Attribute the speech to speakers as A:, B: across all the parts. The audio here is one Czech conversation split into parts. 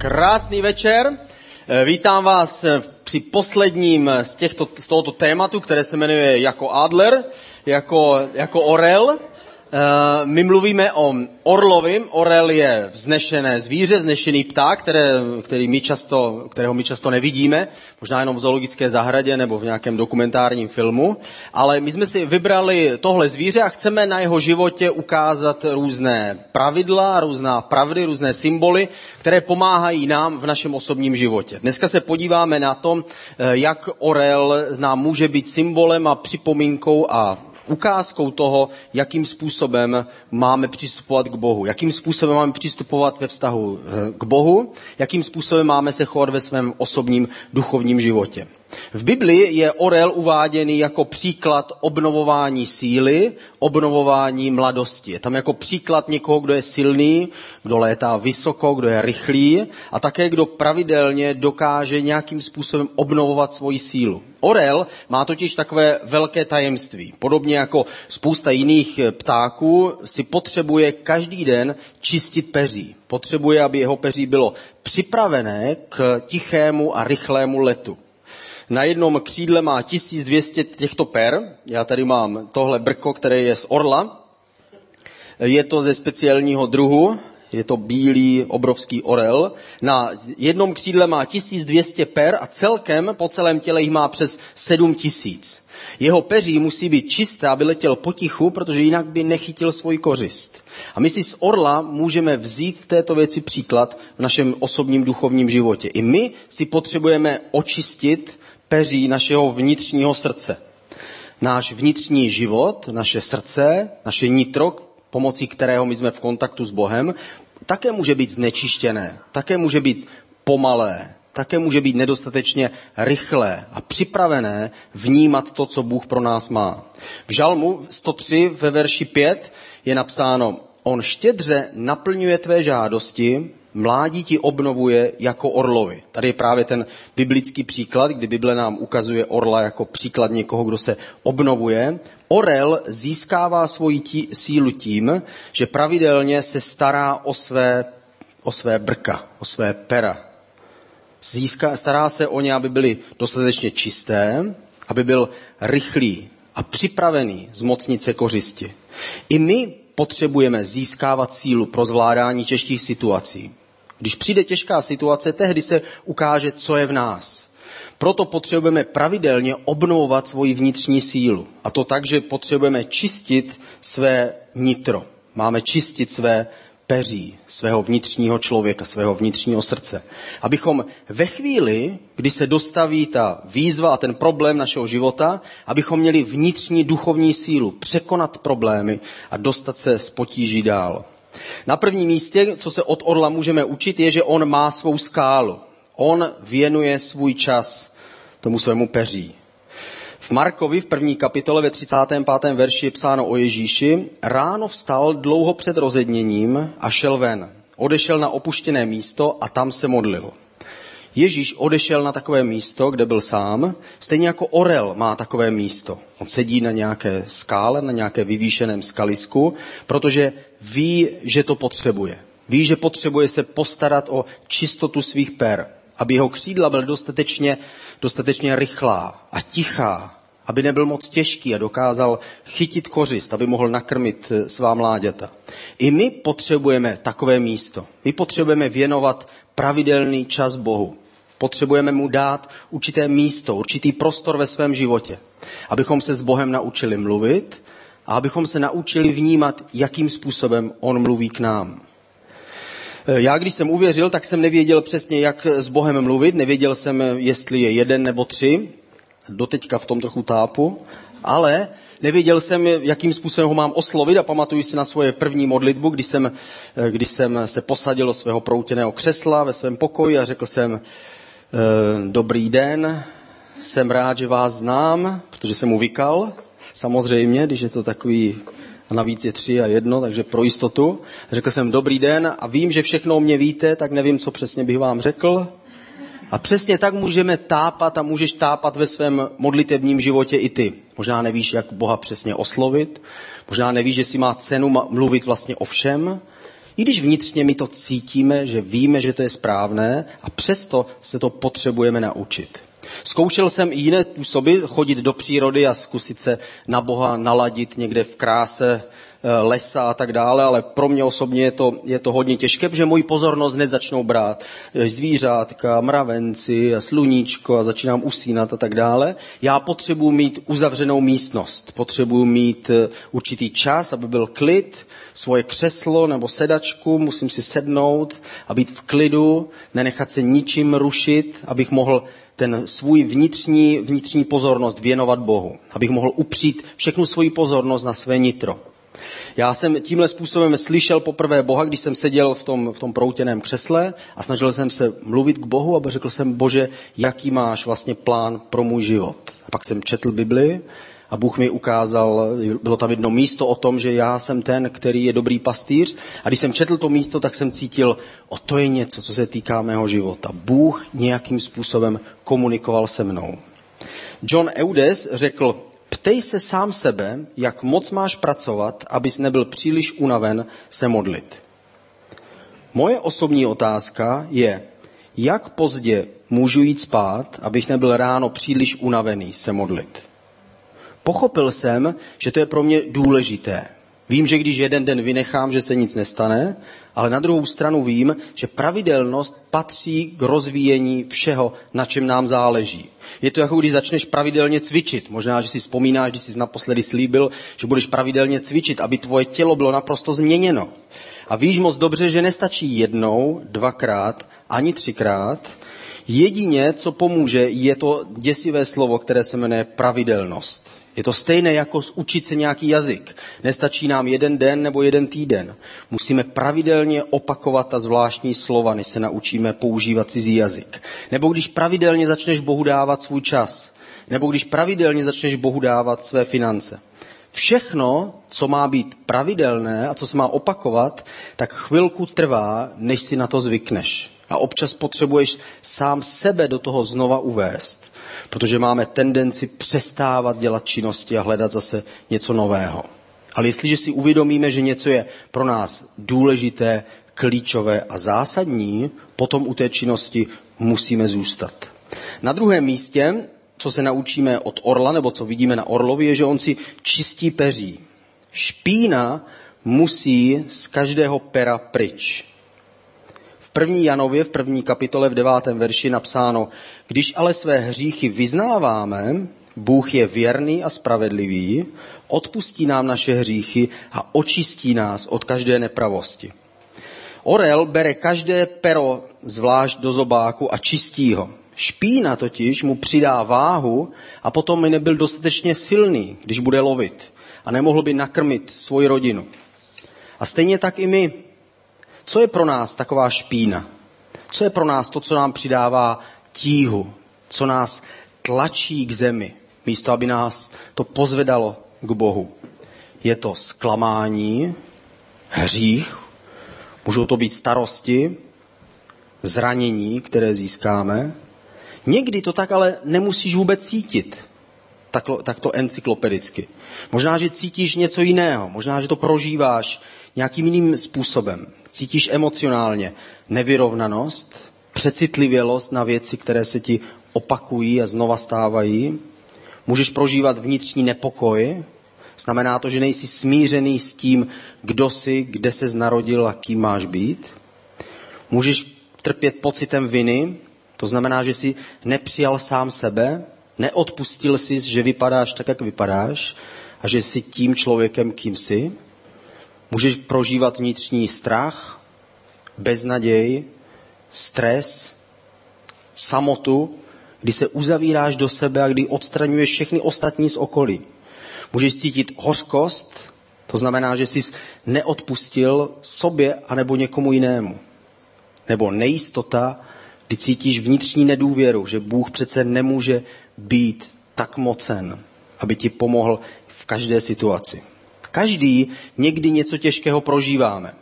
A: Krásný večer. Eh, Vítám vás eh, při posledním z, těchto, z tohoto tématu, které se jmenuje jako Adler, jako, jako Orel. Eh, My mluvíme o orlovi. Orel je vznešené zvíře, vznešený pták, které, který my často, kterého my často nevidíme, možná jenom v zoologické zahradě nebo v nějakém dokumentárním filmu. Ale my jsme si vybrali tohle zvíře a chceme na jeho životě ukázat různé pravidla, různá pravdy, různé symboly, které pomáhají nám v našem osobním životě. Dneska se podíváme na to, eh, jak orel nám může být symbolem a připomínkou a ukázkou toho, jakým způsobem máme přistupovat k Bohu, jakým způsobem máme přistupovat ve vztahu eh, k Bohu, jakým způsobem máme se chovat ve svém osobním duchovním životě. V Biblii je orel uváděný jako příklad obnovování síly, obnovování mladosti. Je tam jako příklad někoho, kdo je silný, kdo létá vysoko, kdo je rychlý a také kdo pravidelně dokáže nějakým způsobem obnovovat svoji sílu. Orel má totiž takové velké tajemství. Podobně jako spousta jiných ptáků si potřebuje každý den čistit peří. Potřebuje, aby jeho peří bylo připravené k tichému a rychlému letu. Na jednom křídle má 1200 těchto per. Já tady mám tohle brko, které je z orla. Je to ze speciálního druhu, je to bílý obrovský orel. Na jednom křídle má 1200 per a celkem po celém těle jich má přes 7000. Jeho peří musí být čisté, aby letěl potichu, protože jinak by nechytil svůj kořist. A my si z orla můžeme vzít v této věci příklad v našem osobním duchovním životě. I my si potřebujeme očistit peří našeho vnitřního srdce. Náš vnitřní život, naše srdce, naše nitro, pomocí kterého my jsme v kontaktu s Bohem, také může být znečištěné, také může být pomalé, také může být nedostatečně rychlé a připravené vnímat to, co Bůh pro nás má. V Žalmu 103 ve verši 5 je napsáno, on štědře naplňuje tvé žádosti, mládí ti obnovuje jako orlovi. Tady je právě ten biblický příklad, kdy Bible nám ukazuje orla jako příklad někoho, kdo se obnovuje. Orel získává svoji tí, sílu tím, že pravidelně se stará o své, o své brka, o své pera. Získá, stará se o ně, aby byly dostatečně čisté, aby byl rychlý a připravený zmocnit se kořisti. I my potřebujeme získávat sílu pro zvládání těžkých situací. Když přijde těžká situace, tehdy se ukáže, co je v nás. Proto potřebujeme pravidelně obnovovat svoji vnitřní sílu. A to tak, že potřebujeme čistit své nitro. Máme čistit své peří, svého vnitřního člověka, svého vnitřního srdce. Abychom ve chvíli, kdy se dostaví ta výzva a ten problém našeho života, abychom měli vnitřní duchovní sílu překonat problémy a dostat se z potíží dál. Na prvním místě, co se od orla můžeme učit, je, že on má svou skálu. On věnuje svůj čas tomu svému peří. V Markovi v první kapitole ve 35. verši je psáno o Ježíši. Ráno vstal dlouho před rozedněním a šel ven. Odešel na opuštěné místo a tam se modlil. Ježíš odešel na takové místo, kde byl sám, stejně jako orel má takové místo. On sedí na nějaké skále, na nějaké vyvýšeném skalisku, protože ví, že to potřebuje. Ví, že potřebuje se postarat o čistotu svých per, aby jeho křídla byla dostatečně, dostatečně rychlá a tichá, aby nebyl moc těžký a dokázal chytit kořist, aby mohl nakrmit eh, svá mláďata. I my potřebujeme takové místo. My potřebujeme věnovat pravidelný čas Bohu. Potřebujeme mu dát určité místo, určitý prostor ve svém životě, abychom se s Bohem naučili mluvit a abychom se naučili vnímat, jakým způsobem On mluví k nám. E, já, když jsem uvěřil, tak jsem nevěděl přesně, jak s Bohem mluvit. Nevěděl jsem, jestli je jeden nebo tři. Doteďka v tom trochu tápu. Ale nevěděl jsem, jakým způsobem ho mám oslovit a pamatuju si na svoje první modlitbu, když jsem, e, když jsem se posadil do svého proutěného křesla ve svém pokoji a řekl jsem, e, dobrý den, jsem rád, že vás znám, protože jsem mu vykal, samozřejmě, když je to takový a navíc je tři a jedno, takže pro jistotu. Řekl jsem dobrý den a vím, že všechno mě víte, tak nevím, co přesně bych vám řekl. A přesně tak můžeme tápat a můžeš tápat ve svém modlitebním životě i ty. Možná nevíš, jak Boha přesně oslovit, možná nevíš, že si má cenu mluvit vlastně o všem. I když vnitřně my to cítíme, že víme, že to je správné a přesto se to potřebujeme naučit. Zkoušel jsem i jiné způsoby chodit do přírody a zkusit se na Boha naladit někde v kráse lesa a tak dále, ale pro mě osobně je to, je to hodně těžké, protože moji pozornost hned začnou brát eh, zvířátka, mravenci, sluníčko a začínám usínat a tak dále. Já potřebuji mít uzavřenou místnost, potřebuji mít eh, určitý čas, aby byl klid, svoje křeslo nebo sedačku, musím si sednout a být v klidu, nenechat se ničím rušit, abych mohl ten svůj vnitřní, vnitřní pozornost věnovat Bohu. Abych mohl upřít všechnu svoji pozornost na své nitro. Já jsem tímhle způsobem slyšel poprvé Boha, když jsem seděl v tom, v tom proutěném křesle a snažil jsem se mluvit k Bohu a řekl jsem, Bože, jaký máš vlastně plán pro můj život. A pak jsem četl Bibli a Bůh mi ukázal, bylo tam jedno místo o tom, že já jsem ten, který je dobrý pastýř. A když jsem četl to místo, tak jsem cítil, o to je něco, co se týká mého života. Bůh nějakým způsobem komunikoval se mnou. John Eudes řekl, Ptej se sám sebe, jak moc máš pracovat, abys nebyl příliš unaven se modlit. Moje osobní otázka je, jak pozdě můžu jít spát, abych nebyl ráno příliš unavený se modlit. Pochopil jsem, že to je pro mě důležité. Vím, že když jeden den vynechám, že se nic nestane, ale na druhou stranu vím, že pravidelnost patří k rozvíjení všeho, na čem nám záleží. Je to jako když začneš pravidelně cvičit. Možná, že si vzpomínáš, když jsi naposledy slíbil, že budeš pravidelně cvičit, aby tvoje tělo bylo naprosto změněno. A víš moc dobře, že nestačí jednou, dvakrát, ani třikrát. Jedině, co pomůže, je to děsivé slovo, které se jmenuje pravidelnost. Je to stejné jako učit se nějaký jazyk. Nestačí nám jeden den nebo jeden týden. Musíme pravidelně opakovat ta zvláštní slova, než se naučíme používat cizí jazyk. Nebo když pravidelně začneš Bohu dávat svůj čas. Nebo když pravidelně začneš Bohu dávat své finance. Všechno, co má být pravidelné a co se má opakovat, tak chvilku trvá, než si na to zvykneš. A občas potřebuješ sám sebe do toho znova uvést protože máme tendenci přestávat dělat činnosti a hledat zase něco nového. Ale jestliže si uvědomíme, že něco je pro nás důležité, klíčové a zásadní, potom u té činnosti musíme zůstat. Na druhém místě, co se naučíme od orla, nebo co vidíme na orlovi, je, že on si čistí peří. Špína musí z každého pera pryč první Janově, v první kapitole v devátém verši napsáno, když ale své hříchy vyznáváme, Bůh je věrný a spravedlivý, odpustí nám naše hříchy a očistí nás od každé nepravosti. Orel bere každé pero zvlášť do zobáku a čistí ho. Špína totiž mu přidá váhu a potom by nebyl dostatečně silný, když bude lovit a nemohl by nakrmit svoji rodinu. A stejně tak i my. Co je pro nás taková špína? Co je pro nás to, co nám přidává tíhu? Co nás tlačí k zemi, místo aby nás to pozvedalo k Bohu? Je to zklamání, hřích, můžou to být starosti, zranění, které získáme. Někdy to tak ale nemusíš vůbec cítit, takto, takto encyklopedicky. Možná, že cítíš něco jiného, možná, že to prožíváš nějakým jiným způsobem. Cítíš emocionálně nevyrovnanost, přecitlivělost na věci, které se ti opakují a znova stávají. Můžeš prožívat vnitřní nepokoj. Znamená to, že nejsi smířený s tím, kdo jsi, kde se narodil a kým máš být. Můžeš trpět pocitem viny, to znamená, že jsi nepřijal sám sebe, neodpustil jsi, že vypadáš tak, jak vypadáš a že jsi tím člověkem, kým jsi. Můžeš prožívat vnitřní strach, beznaděj, stres, samotu, kdy se uzavíráš do sebe a kdy odstraňuješ všechny ostatní z okolí. Můžeš cítit hořkost, to znamená, že jsi neodpustil sobě anebo někomu jinému. Nebo nejistota, kdy cítíš vnitřní nedůvěru, že Bůh přece nemůže být tak mocen, aby ti pomohl v každé situaci. Každý někdy něco těžkého prožíváme.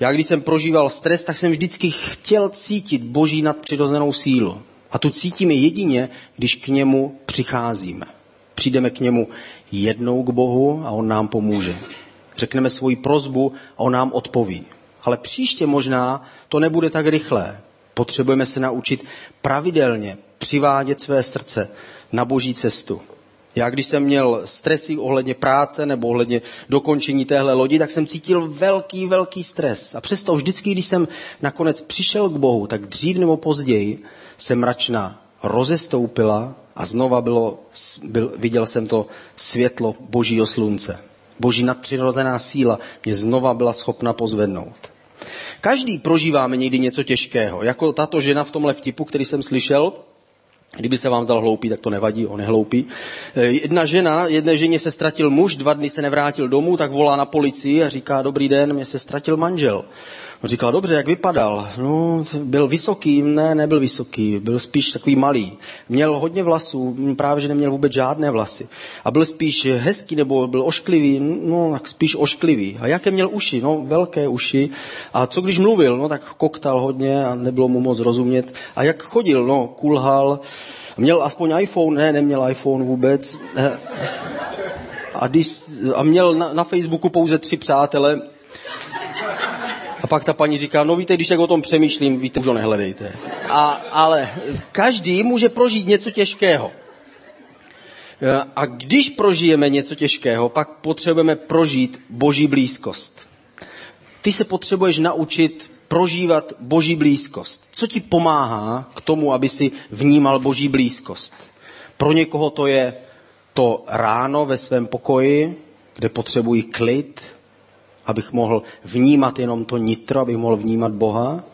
A: Já když jsem prožíval stres, tak jsem vždycky chtěl cítit boží nadpřirozenou sílu. A tu cítíme jedině, když k němu přicházíme. Přijdeme k němu jednou k Bohu a on nám pomůže. Řekneme svoji prozbu a on nám odpoví. ale příště možná to nebude tak rychlé. Potřebujeme se naučit pravidelně přivádět své srdce na boží cestu. Já když jsem měl stresy ohledně práce nebo ohledně dokončení téhle lodi, tak jsem cítil velký, velký stres. A přesto vždycky, když jsem nakonec přišel k Bohu, tak dřív nebo později se mračna rozestoupila a znova bylo, byl, viděl jsem to světlo božího slunce. Boží nadpřirozená síla mě znova byla schopna pozvednout. Každý prožíváme někdy něco těžkého. Jako tato žena v tomhle vtipu, který jsem slyšel, Kdyby se vám zdal hloupý, tak to nevadí, on je hloupý. Eh, jedna žena, jedné ženě se ztratil muž, dva dny se nevrátil domů, tak volá na policii a říká, dobrý den, mě se ztratil manžel. On říkal, dobře, jak vypadal? No, byl vysoký, ne, nebyl vysoký, byl spíš takový malý. Měl hodně vlasů, právě, že neměl vůbec žádné vlasy. A byl spíš hezký nebo byl ošklivý, no, tak spíš ošklivý. A jaké měl uši? No, velké uši. A co když mluvil? No, tak koktal hodně a nebylo mu moc rozumět. A jak chodil? No, kulhal. Měl aspoň iPhone? Ne, neměl iPhone vůbec. A, když, a měl na, na Facebooku pouze tři přátele, a pak ta paní říká, no víte, když tak o tom přemýšlím, víte, už ho nehledejte. A, ale každý může prožít něco těžkého. A když prožijeme něco těžkého, pak potřebujeme prožít boží blízkost. Ty se potřebuješ naučit prožívat boží blízkost. Co ti pomáhá k tomu, aby si vnímal boží blízkost? Pro někoho to je to ráno ve svém pokoji, kde potřebují klid, abych mohl vnímat jenom to nitro, abych mohl vnímat Boha.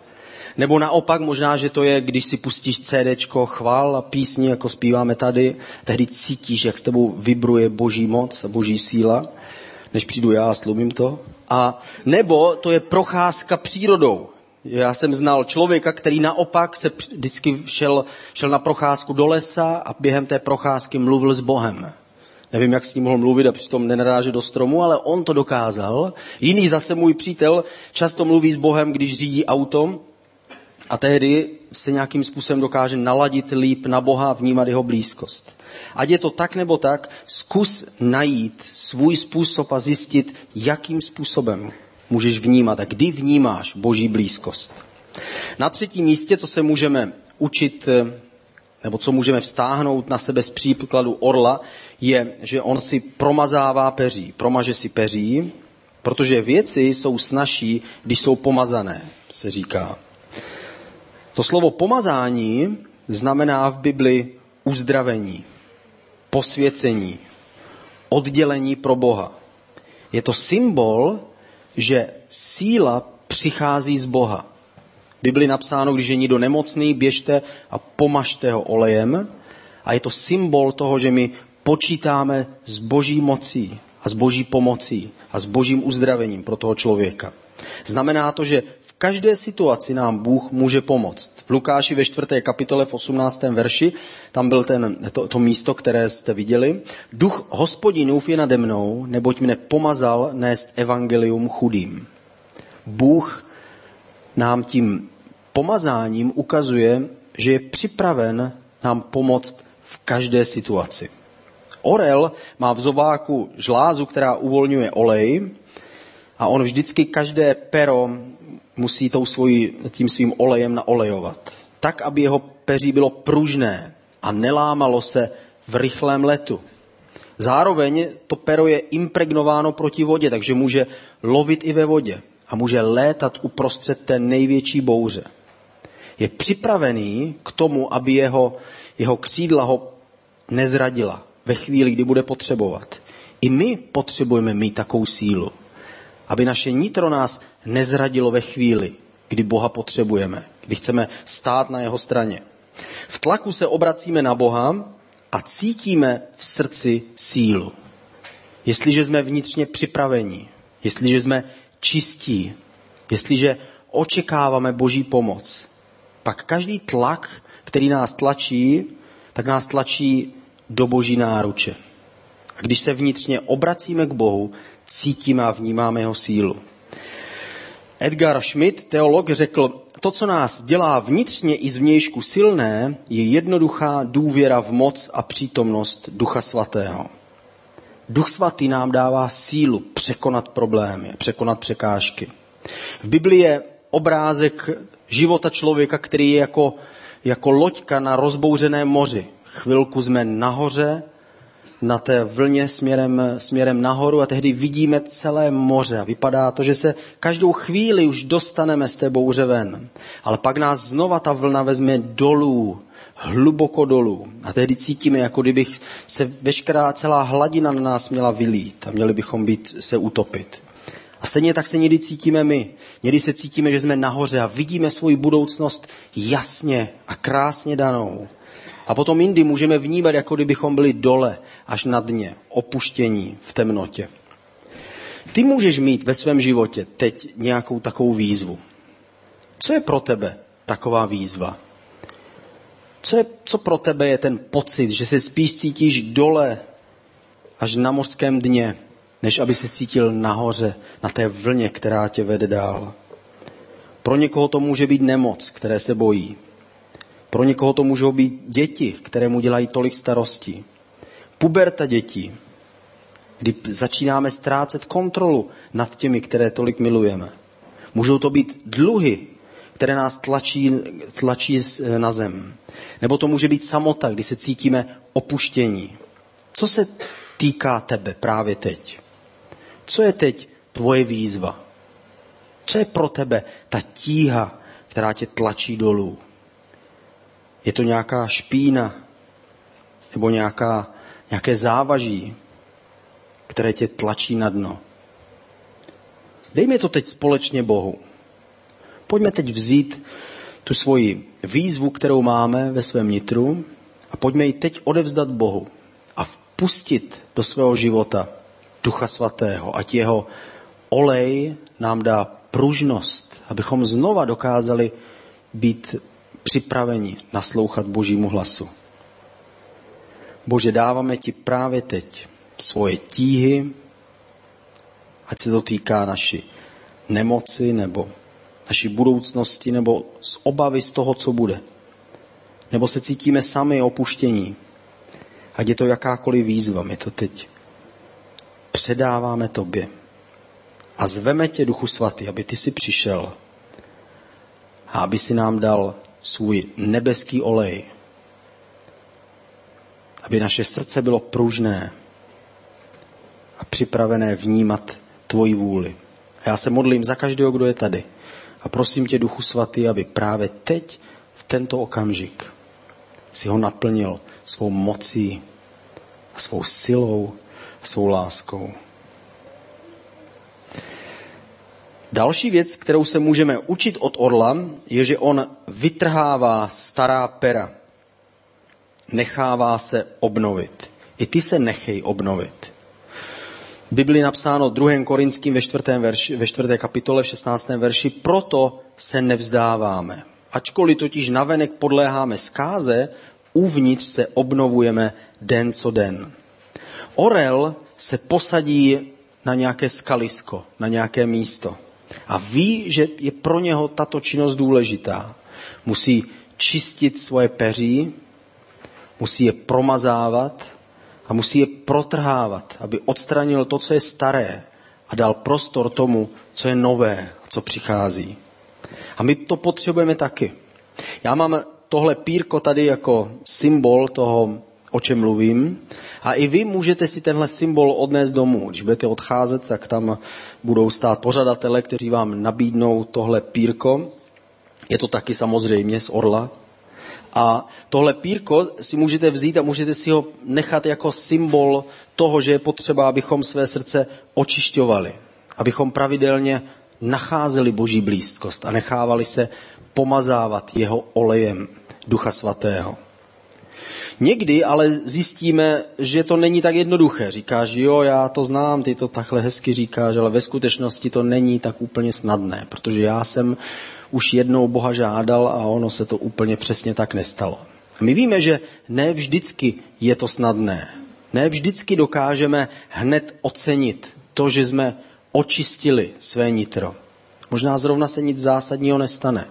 A: Nebo naopak možná, že to je, když si pustíš CDčko chval a písni, jako zpíváme tady, tehdy cítíš, jak s tebou vibruje boží moc a boží síla, než přijdu já a slumím to. A nebo to je procházka přírodou. Já jsem znal člověka, který naopak se vždycky šel, šel na procházku do lesa a během té procházky mluvil s Bohem. Nevím, jak s ním mohl mluvit a přitom nenaráže do stromu, ale on to dokázal. Jiný zase můj přítel často mluví s Bohem, když řídí auto a tehdy se nějakým způsobem dokáže naladit líp na Boha vnímat jeho blízkost. Ať je to tak nebo tak, zkus najít svůj způsob a zjistit, jakým způsobem můžeš vnímat a kdy vnímáš Boží blízkost. Na třetím místě, co se můžeme učit nebo co můžeme vztáhnout na sebe z příkladu orla, je, že on si promazává peří, promaže si peří, protože věci jsou snažší, když jsou pomazané, se říká. To slovo pomazání znamená v Bibli uzdravení, posvěcení, oddělení pro Boha. Je to symbol, že síla přichází z Boha. Bibli napsáno, když je někdo nemocný, běžte a pomažte ho olejem. A je to symbol toho, že my počítáme s boží mocí a s boží pomocí a s božím uzdravením pro toho člověka. Znamená to, že v každé situaci nám Bůh může pomoct. V Lukáši ve 4. kapitole v 18. verši, tam byl ten, to, to místo, které jste viděli. Duch hospodinův je nade mnou, neboť mne pomazal nést evangelium chudým. Bůh nám tím pomazáním ukazuje, že je připraven nám pomoct v každé situaci. Orel má v zobáku žlázu, která uvolňuje olej a on vždycky každé pero musí tou svojí, tím svým olejem naolejovat. Tak, aby jeho peří bylo pružné a nelámalo se v rychlém letu. Zároveň to pero je impregnováno proti vodě, takže může lovit i ve vodě a může létat uprostřed té největší bouře je připravený k tomu, aby jeho, jeho křídla ho nezradila ve chvíli, kdy bude potřebovat. I my potřebujeme mít takovou sílu, aby naše nitro nás nezradilo ve chvíli, kdy Boha potřebujeme, kdy chceme stát na jeho straně. V tlaku se obracíme na Boha a cítíme v srdci sílu. Jestliže jsme vnitřně připraveni, jestliže jsme čistí, jestliže očekáváme Boží pomoc, pak každý tlak, který nás tlačí, tak nás tlačí do boží náruče. A když se vnitřně obracíme k Bohu, cítíme a vnímáme jeho sílu. Edgar Schmidt, teolog, řekl, to, co nás dělá vnitřně i zvnějšku silné, je jednoduchá důvěra v moc a přítomnost Ducha Svatého. Duch Svatý nám dává sílu překonat problémy, překonat překážky. V Biblii je obrázek života člověka, který je jako, jako loďka na rozbouřeném moři. Chvilku jsme nahoře, na té vlně směrem, směrem nahoru a tehdy vidíme celé moře. A vypadá to, že se každou chvíli už dostaneme z té bouře ven. Ale pak nás znova ta vlna vezme dolů, hluboko dolů. A tehdy cítíme, jako kdyby se veškerá celá hladina na nás měla vylít a měli bychom být, se utopit. A stejně tak se někdy cítíme my. Někdy se cítíme, že jsme nahoře a vidíme svoji budoucnost jasně a krásně danou. A potom jindy můžeme vnímat, jako kdybychom byli dole, až na dně, opuštění v temnotě. Ty můžeš mít ve svém životě teď nějakou takovou výzvu. Co je pro tebe taková výzva? Co, je, co pro tebe je ten pocit, že se spíš cítíš dole, až na mořském dně, než aby se cítil nahoře, na té vlně, která tě vede dál? Pro někoho to může být nemoc, které se bojí. Pro někoho to můžou být děti, které mu dělají tolik starostí. Puberta dětí, kdy začínáme ztrácet kontrolu nad těmi, které tolik milujeme. Můžou to být dluhy, které nás tlačí, tlačí na zem. Nebo to může být samota, kdy se cítíme opuštění. Co se týká tebe právě teď? Co je teď tvoje výzva? Co je pro tebe ta tíha, která tě tlačí dolů? Je to nějaká špína nebo nějaká, nějaké závaží, které tě tlačí na dno. Dejme to teď společně Bohu. Pojďme teď vzít tu svoji výzvu, kterou máme ve svém nitru a pojďme ji teď odevzdat Bohu a vpustit do svého života Ducha Svatého, ať jeho olej nám dá pružnost, abychom znova dokázali být připraveni naslouchat Božímu hlasu. Bože, dáváme ti právě teď svoje tíhy, ať se to týká naší nemoci nebo naší budoucnosti nebo z obavy z toho, co bude. Nebo se cítíme sami opuštění. Ať je to jakákoliv výzva, my to teď předáváme tobě. A zveme tě, Duchu Svatý, aby ty si přišel a aby si nám dal svůj nebeský olej, aby naše srdce bylo pružné a připravené vnímat tvoji vůli. A já se modlím za každého, kdo je tady. A prosím tě, Duchu Svatý, aby právě teď, v tento okamžik, si ho naplnil svou mocí a svou silou a svou láskou. Další věc, kterou se můžeme učit od orla, je, že on vytrhává stará pera. Nechává se obnovit. I ty se nechej obnovit. V Biblii napsáno 2. Korinským ve 4. Verši, ve 4. kapitole v 16. verši, proto se nevzdáváme. Ačkoliv totiž navenek podléháme zkáze, uvnitř se obnovujeme den co den. Orel se posadí na nějaké skalisko, na nějaké místo a ví, že je pro něho tato činnost důležitá. Musí čistit svoje peří, musí je promazávat a musí je protrhávat, aby odstranil to, co je staré a dal prostor tomu, co je nové, co přichází. A my to potřebujeme taky. Já mám tohle pírko tady jako symbol toho, o čem mluvím. A i vy můžete si tenhle symbol odnést domů. Když budete odcházet, tak tam budou stát pořadatele, kteří vám nabídnou tohle pírko. Je to taky samozřejmě z orla. A tohle pírko si můžete vzít a můžete si ho nechat jako symbol toho, že je potřeba, abychom své srdce očišťovali. Abychom pravidelně nacházeli boží blízkost a nechávali se pomazávat jeho olejem Ducha Svatého. Někdy ale zjistíme, že to není tak jednoduché. Říkáš, jo, já to znám, ty to takhle hezky říkáš, ale ve skutečnosti to není tak úplně snadné, protože já jsem už jednou Boha žádal a ono se to úplně přesně tak nestalo. My víme, že ne vždycky je to snadné. Ne vždycky dokážeme hned ocenit to, že jsme očistili své nitro. Možná zrovna se nic zásadního nestane.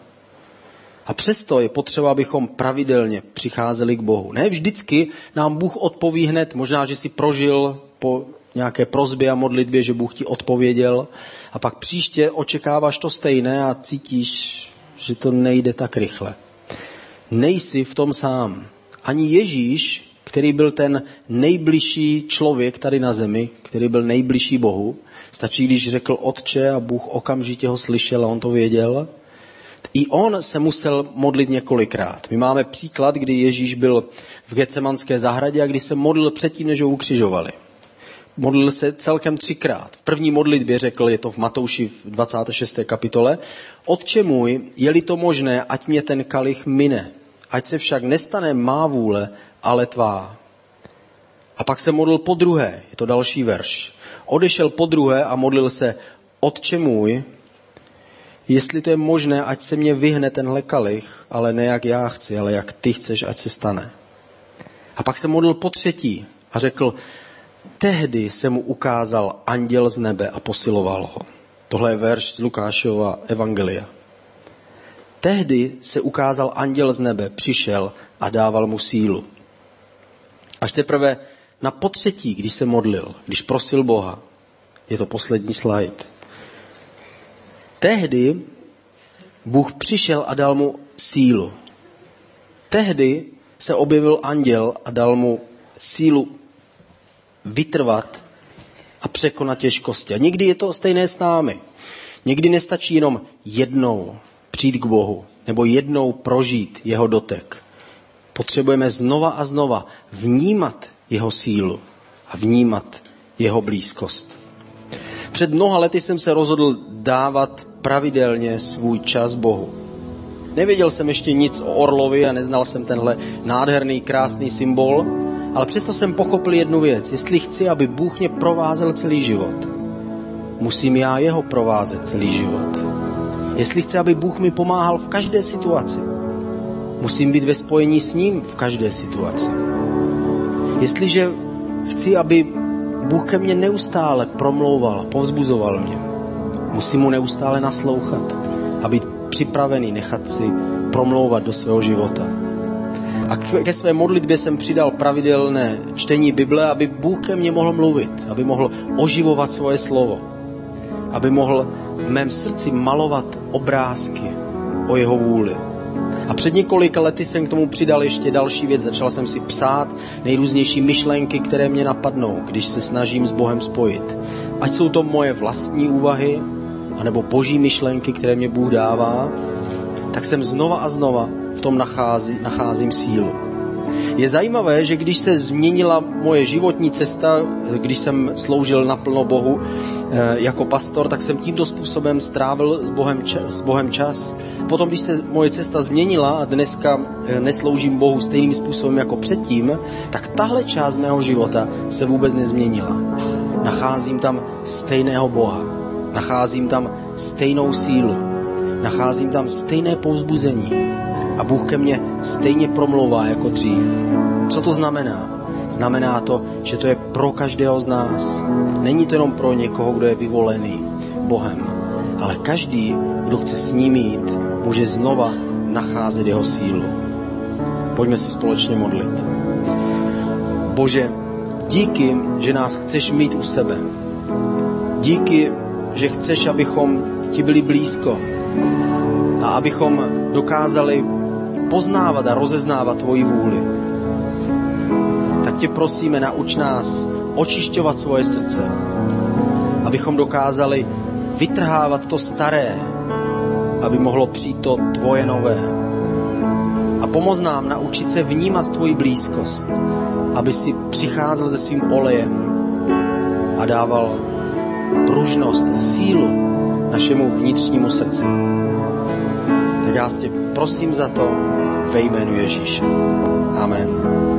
A: A přesto je potřeba, abychom pravidelně přicházeli k Bohu. Ne vždycky nám Bůh odpoví hned, možná, že si prožil po nějaké prozbě a modlitbě, že Bůh ti odpověděl a pak příště očekáváš to stejné a cítíš, že to nejde tak rychle. Nejsi v tom sám. Ani Ježíš, který byl ten nejbližší člověk tady na zemi, který byl nejbližší Bohu, stačí, když řekl Otče a Bůh okamžitě ho slyšel a on to věděl, i on se musel modlit několikrát. My máme příklad, kdy Ježíš byl v Getsemanské zahradě a kdy se modlil předtím, než ho ukřižovali. Modlil se celkem třikrát. V první modlitbě řekl, je to v Matouši v 26. kapitole, Otče můj, je-li to možné, ať mě ten kalich mine, ať se však nestane má vůle, ale tvá. A pak se modlil po druhé, je to další verš. Odešel po druhé a modlil se, Otče můj, jestli to je možné, ať se mě vyhne tenhle kalich, ale ne jak já chci, ale jak ty chceš, ať se stane. A pak se modlil po třetí a řekl, tehdy se mu ukázal anděl z nebe a posiloval ho. Tohle je verš z Lukášova Evangelia. Tehdy se ukázal anděl z nebe, přišel a dával mu sílu. Až teprve na potřetí, když se modlil, když prosil Boha, je to poslední slide, Tehdy Bůh přišel a dal mu sílu. Tehdy se objevil anděl a dal mu sílu vytrvat a překonat těžkosti. A někdy je to stejné s námi. Někdy nestačí jenom jednou přijít k Bohu nebo jednou prožít jeho dotek. Potřebujeme znova a znova vnímat jeho sílu a vnímat jeho blízkost. Před mnoha lety jsem se rozhodl dávat pravidelně svůj čas Bohu. Nevěděl jsem ještě nic o orlovi a neznal jsem tenhle nádherný, krásný symbol, ale přesto jsem pochopil jednu věc. Jestli chci, aby Bůh mě provázel celý život, musím já jeho provázet celý život. Jestli chci, aby Bůh mi pomáhal v každé situaci, musím být ve spojení s ním v každé situaci. Jestliže chci, aby Bůh ke mně neustále promlouval, povzbuzoval mě, musím mu neustále naslouchat a být připravený nechat si promlouvat do svého života. A ke své modlitbě jsem přidal pravidelné čtení Bible, aby Bůh ke mně mohl mluvit, aby mohl oživovat svoje slovo, aby mohl v mém srdci malovat obrázky o jeho vůli. A před několika lety jsem k tomu přidal ještě další věc. Začal jsem si psát nejrůznější myšlenky, které mě napadnou, když se snažím s Bohem spojit. Ať jsou to moje vlastní úvahy, anebo boží myšlenky, které mě Bůh dává, tak jsem znova a znova v tom nachází, nacházím sílu. Je zajímavé, že když se změnila moje životní cesta, když jsem sloužil naplno Bohu eh, jako pastor, tak jsem tímto způsobem strávil s Bohem, čas, s Bohem čas. Potom, když se moje cesta změnila a dneska eh, nesloužím Bohu stejným způsobem jako předtím, tak tahle část mého života se vůbec nezměnila. Nacházím tam stejného Boha Nacházím tam stejnou sílu. Nacházím tam stejné povzbuzení. A Bůh ke mně stejně promlouvá jako dřív. Co to znamená? Znamená to, že to je pro každého z nás. Není to jenom pro někoho, kdo je vyvolený Bohem. Ale každý, kdo chce s ním jít, může znova nacházet jeho sílu. Pojďme se společně modlit. Bože, díky, že nás chceš mít u sebe. Díky, že chceš, abychom ti byli blízko a abychom dokázali poznávat a rozeznávat tvoji vůli. Tak tě prosíme, nauč nás očišťovat svoje srdce, abychom dokázali vytrhávat to staré, aby mohlo přijít to tvoje nové. A pomoz nám naučit se vnímat tvoji blízkost, aby si přicházel se svým olejem a dával pružnost, sílu našemu vnitřnímu srdci. Já tě prosím za to ve jménu Ježíše. Amen.